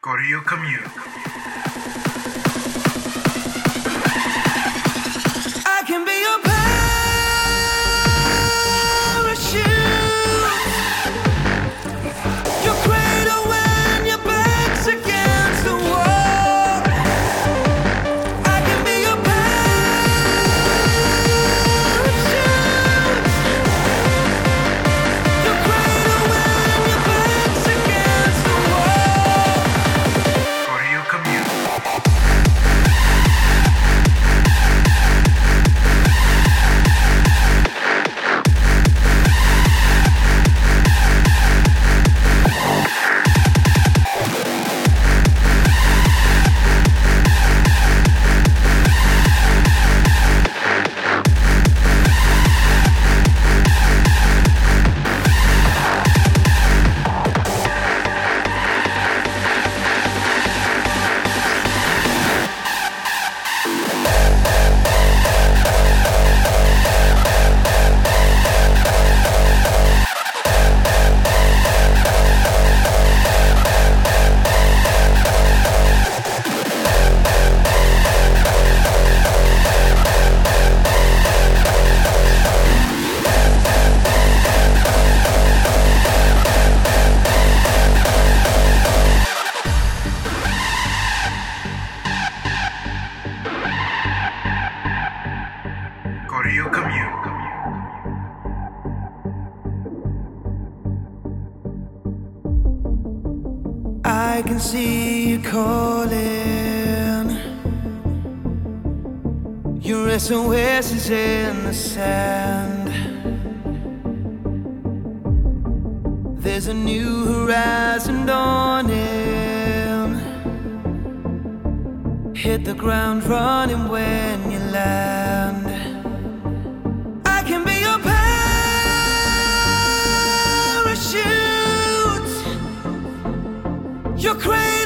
Corillo Commute. I can see you calling. Your SOS is in the sand. There's a new horizon dawning. Hit the ground running when you land. crazy.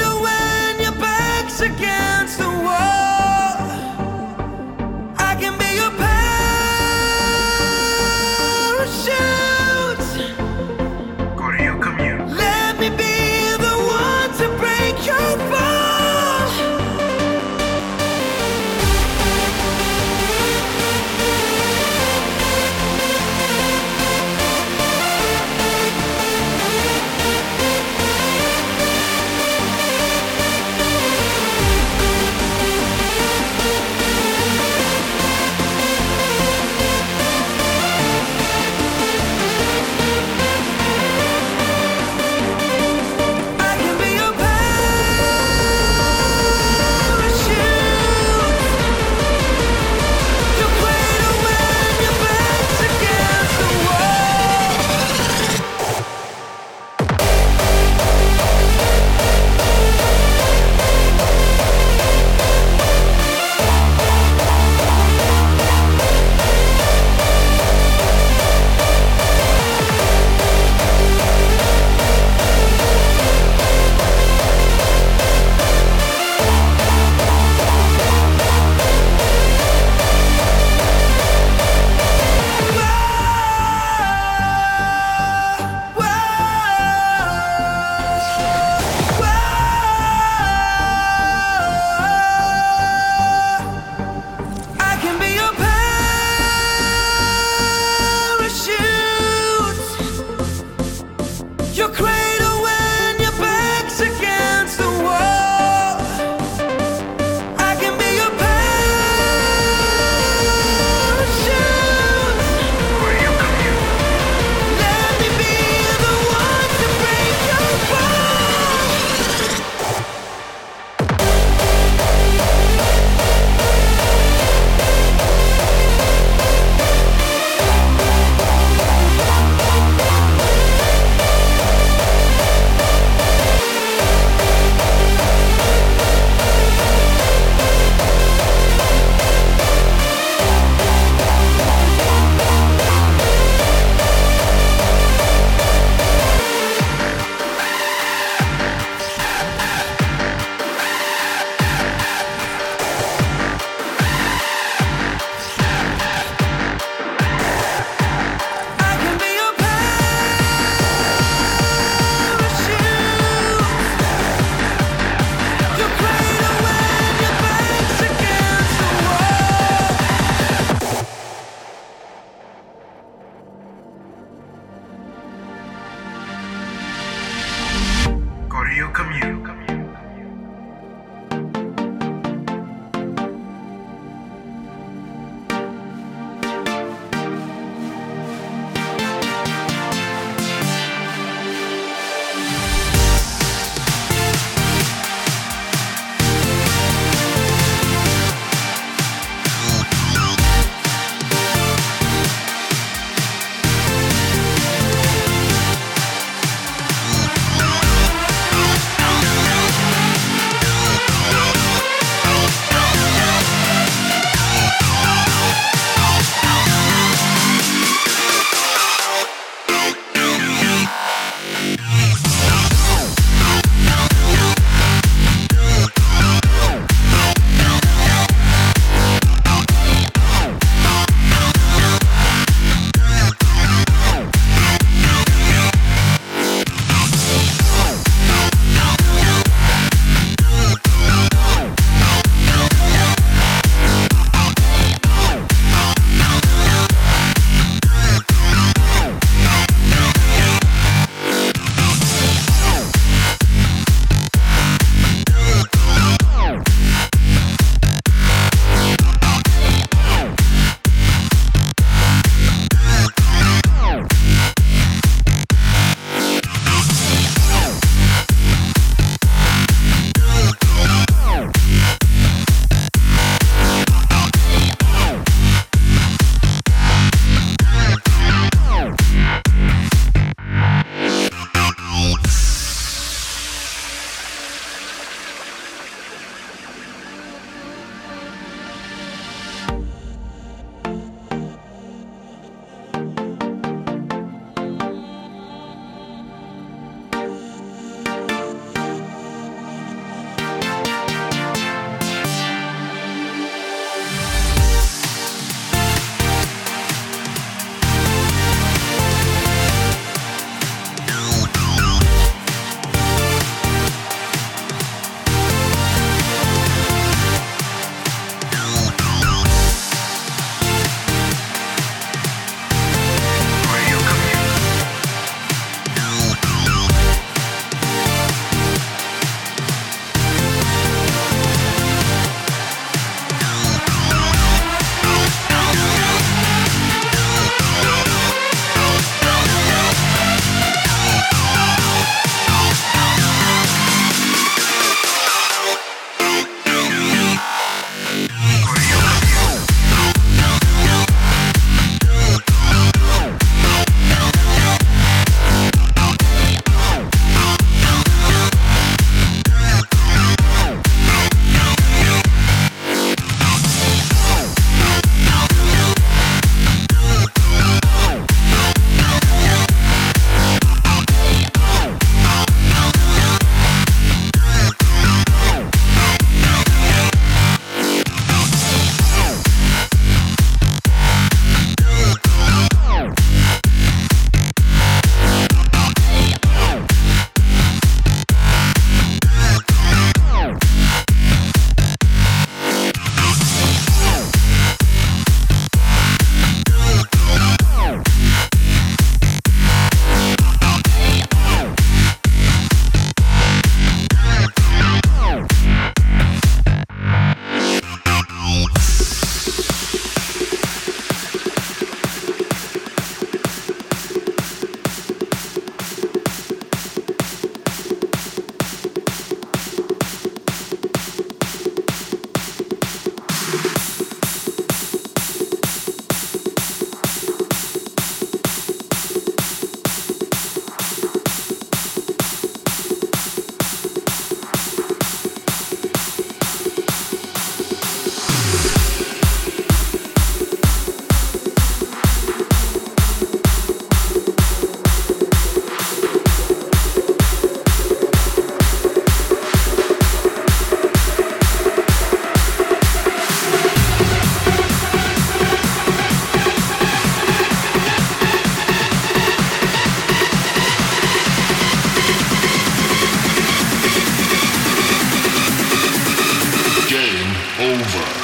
over.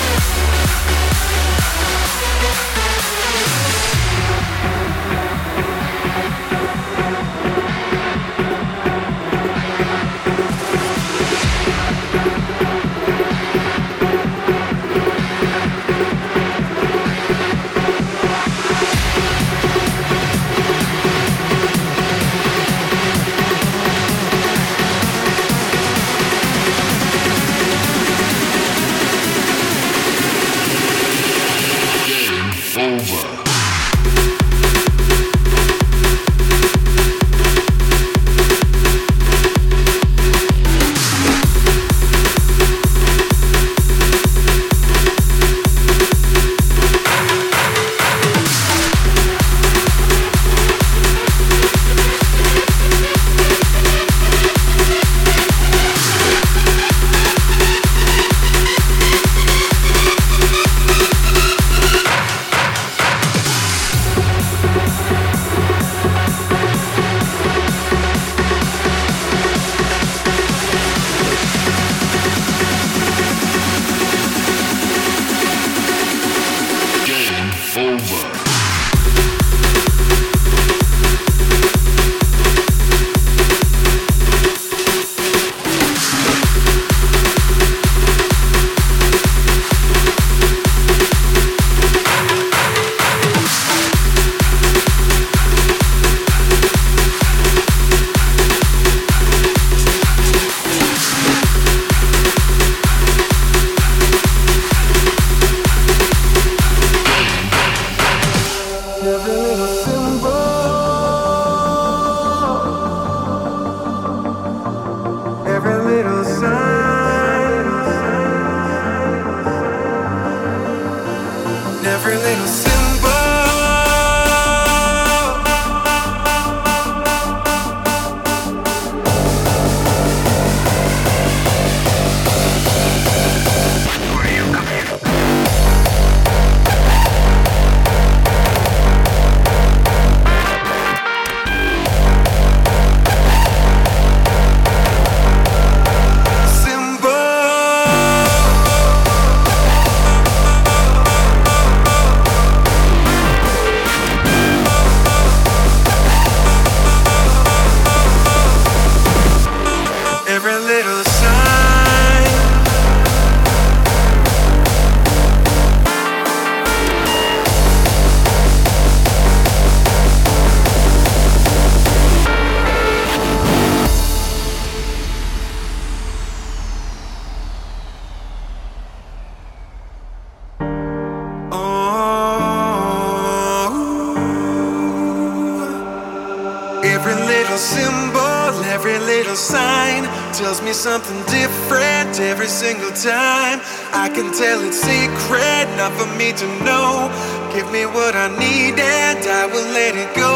to know. Give me what I need and I will let it go.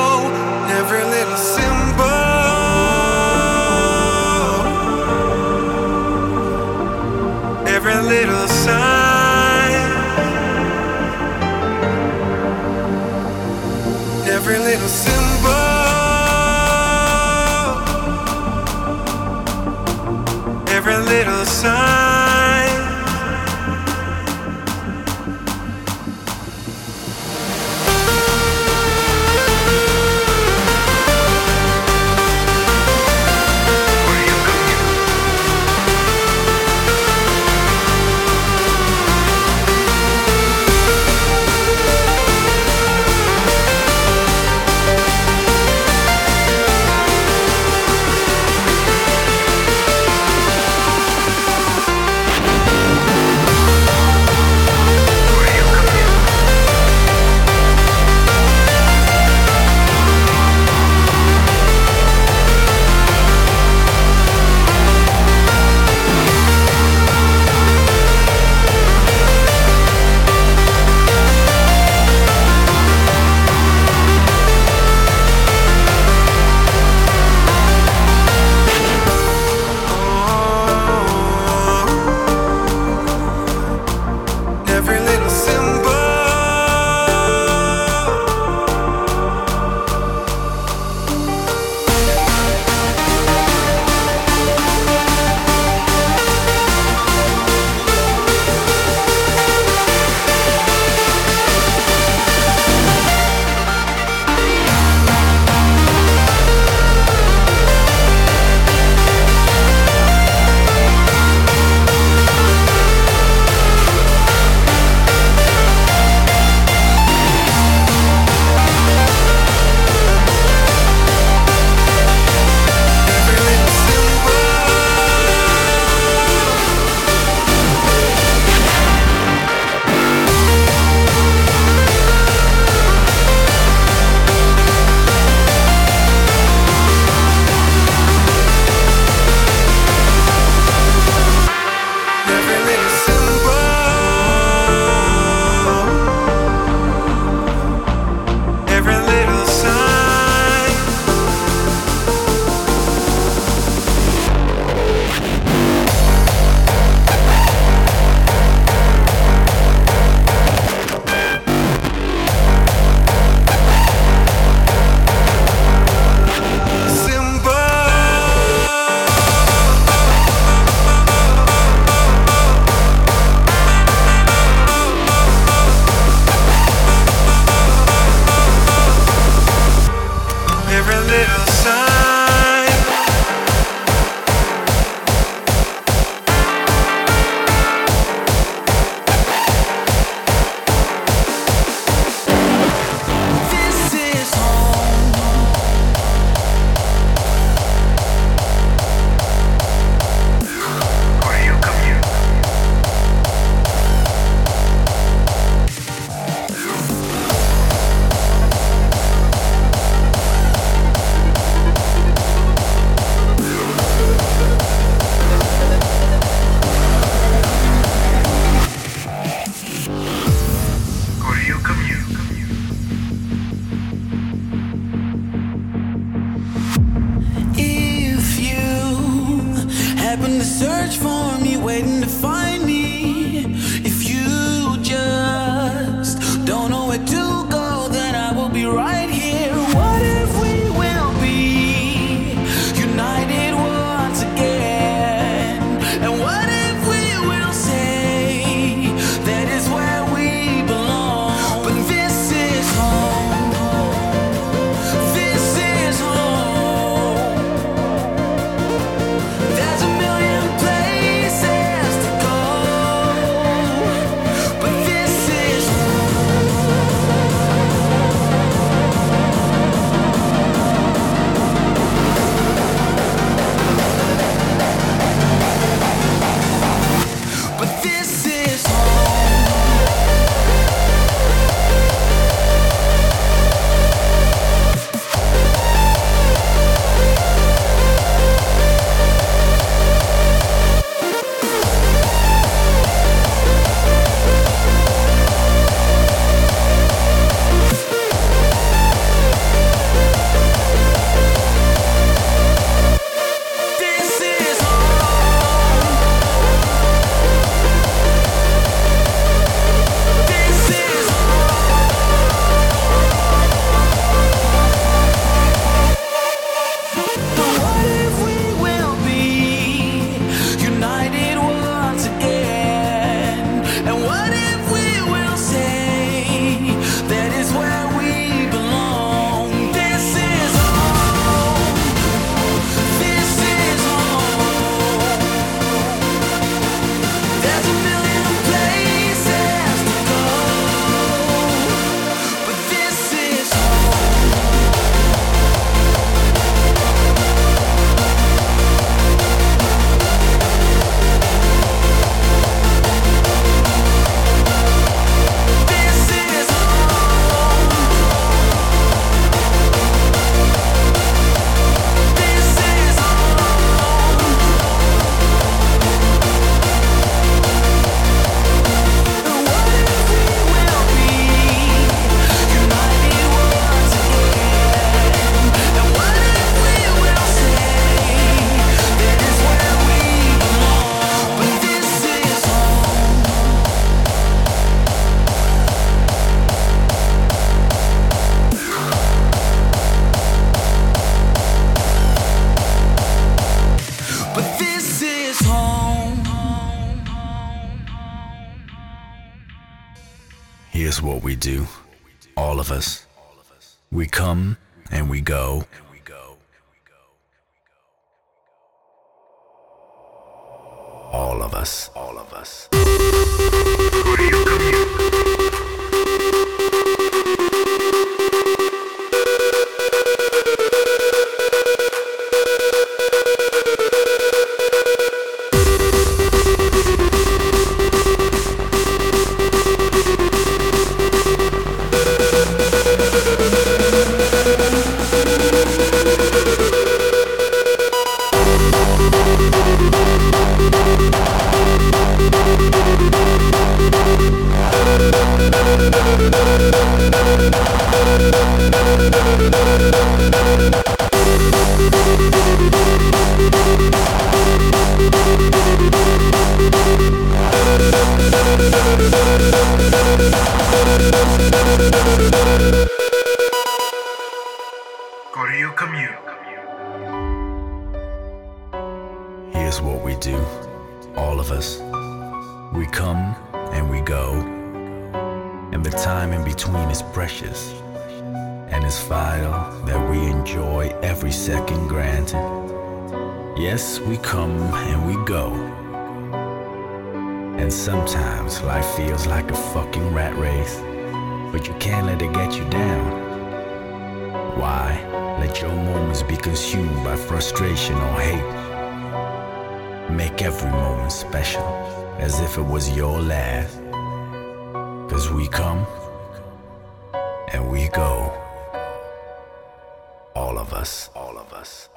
Every little symbol, every little Here's what we do, all of us. We come and we go. All of us, all of us. Second granted. Yes, we come and we go. And sometimes life feels like a fucking rat race. But you can't let it get you down. Why? Let your moments be consumed by frustration or hate. Make every moment special, as if it was your last. Cause we come and we go. All of us, all of us,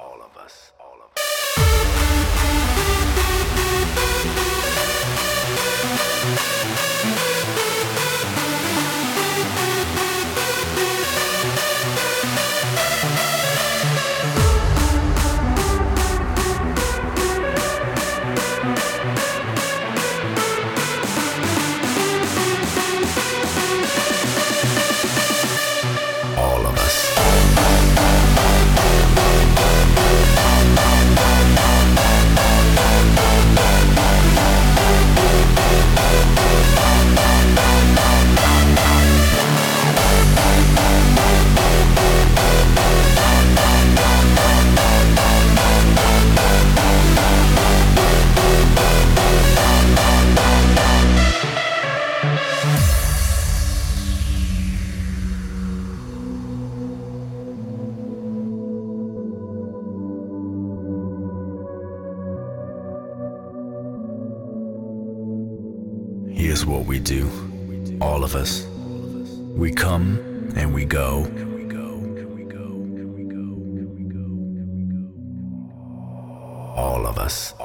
do, all of us. We come and we go. All of us, all of us.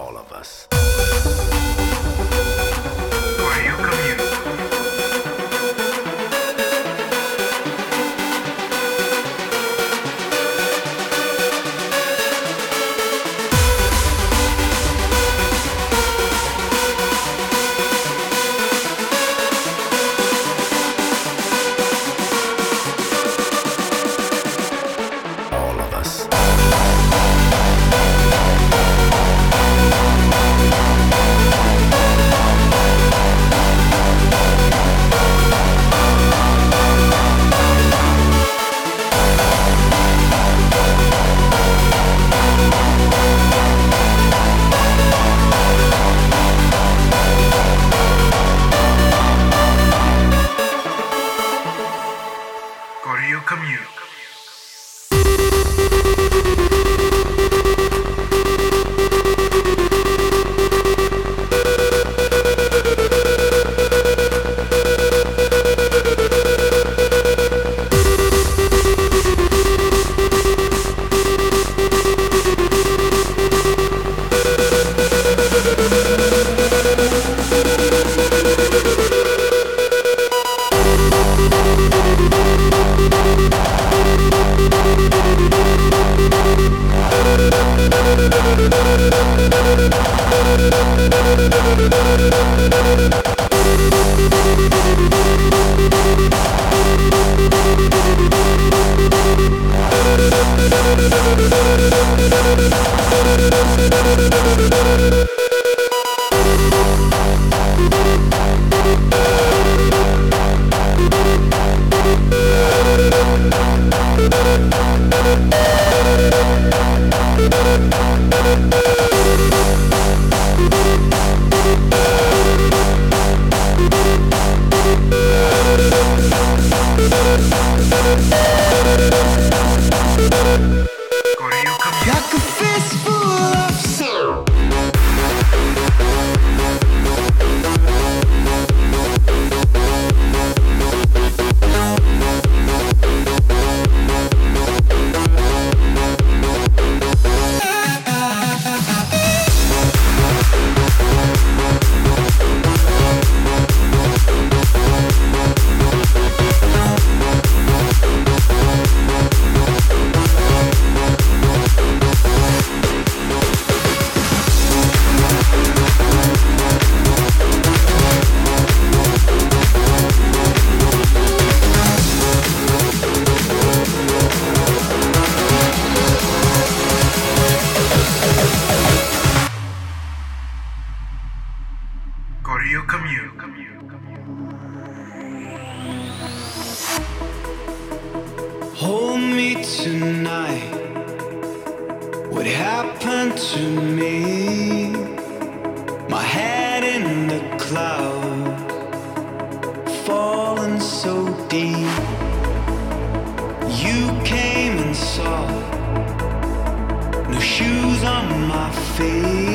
On my feet,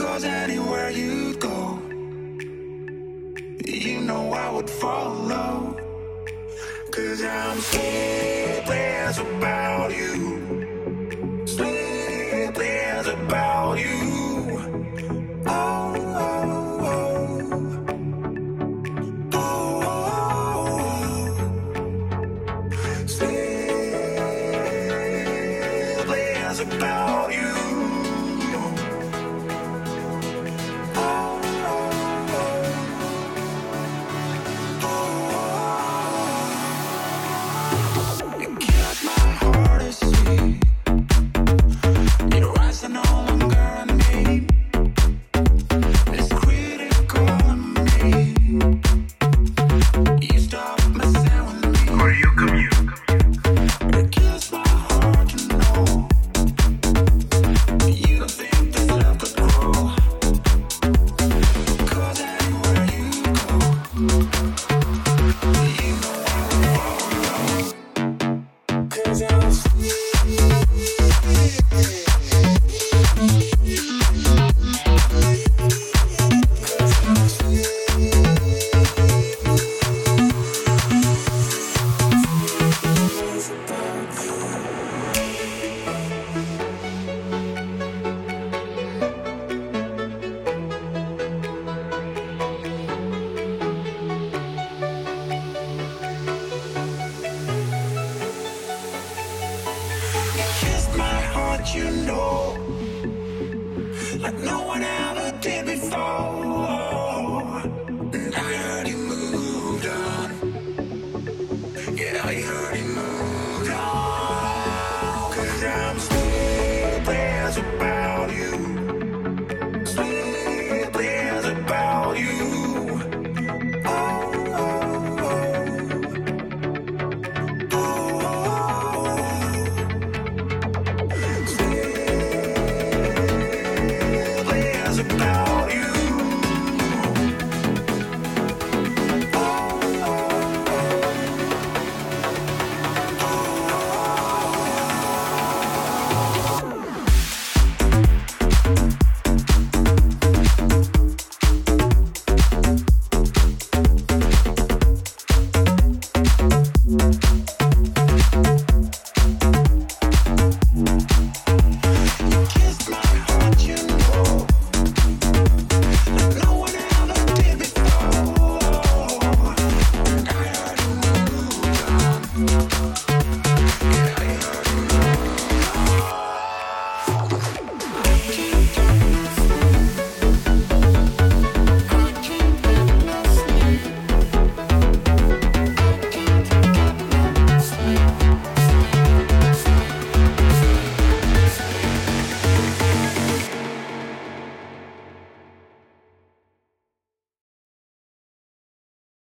Cause anywhere you'd go, you know I would follow. Cause I'm sleepless about you. what you know, like no one else.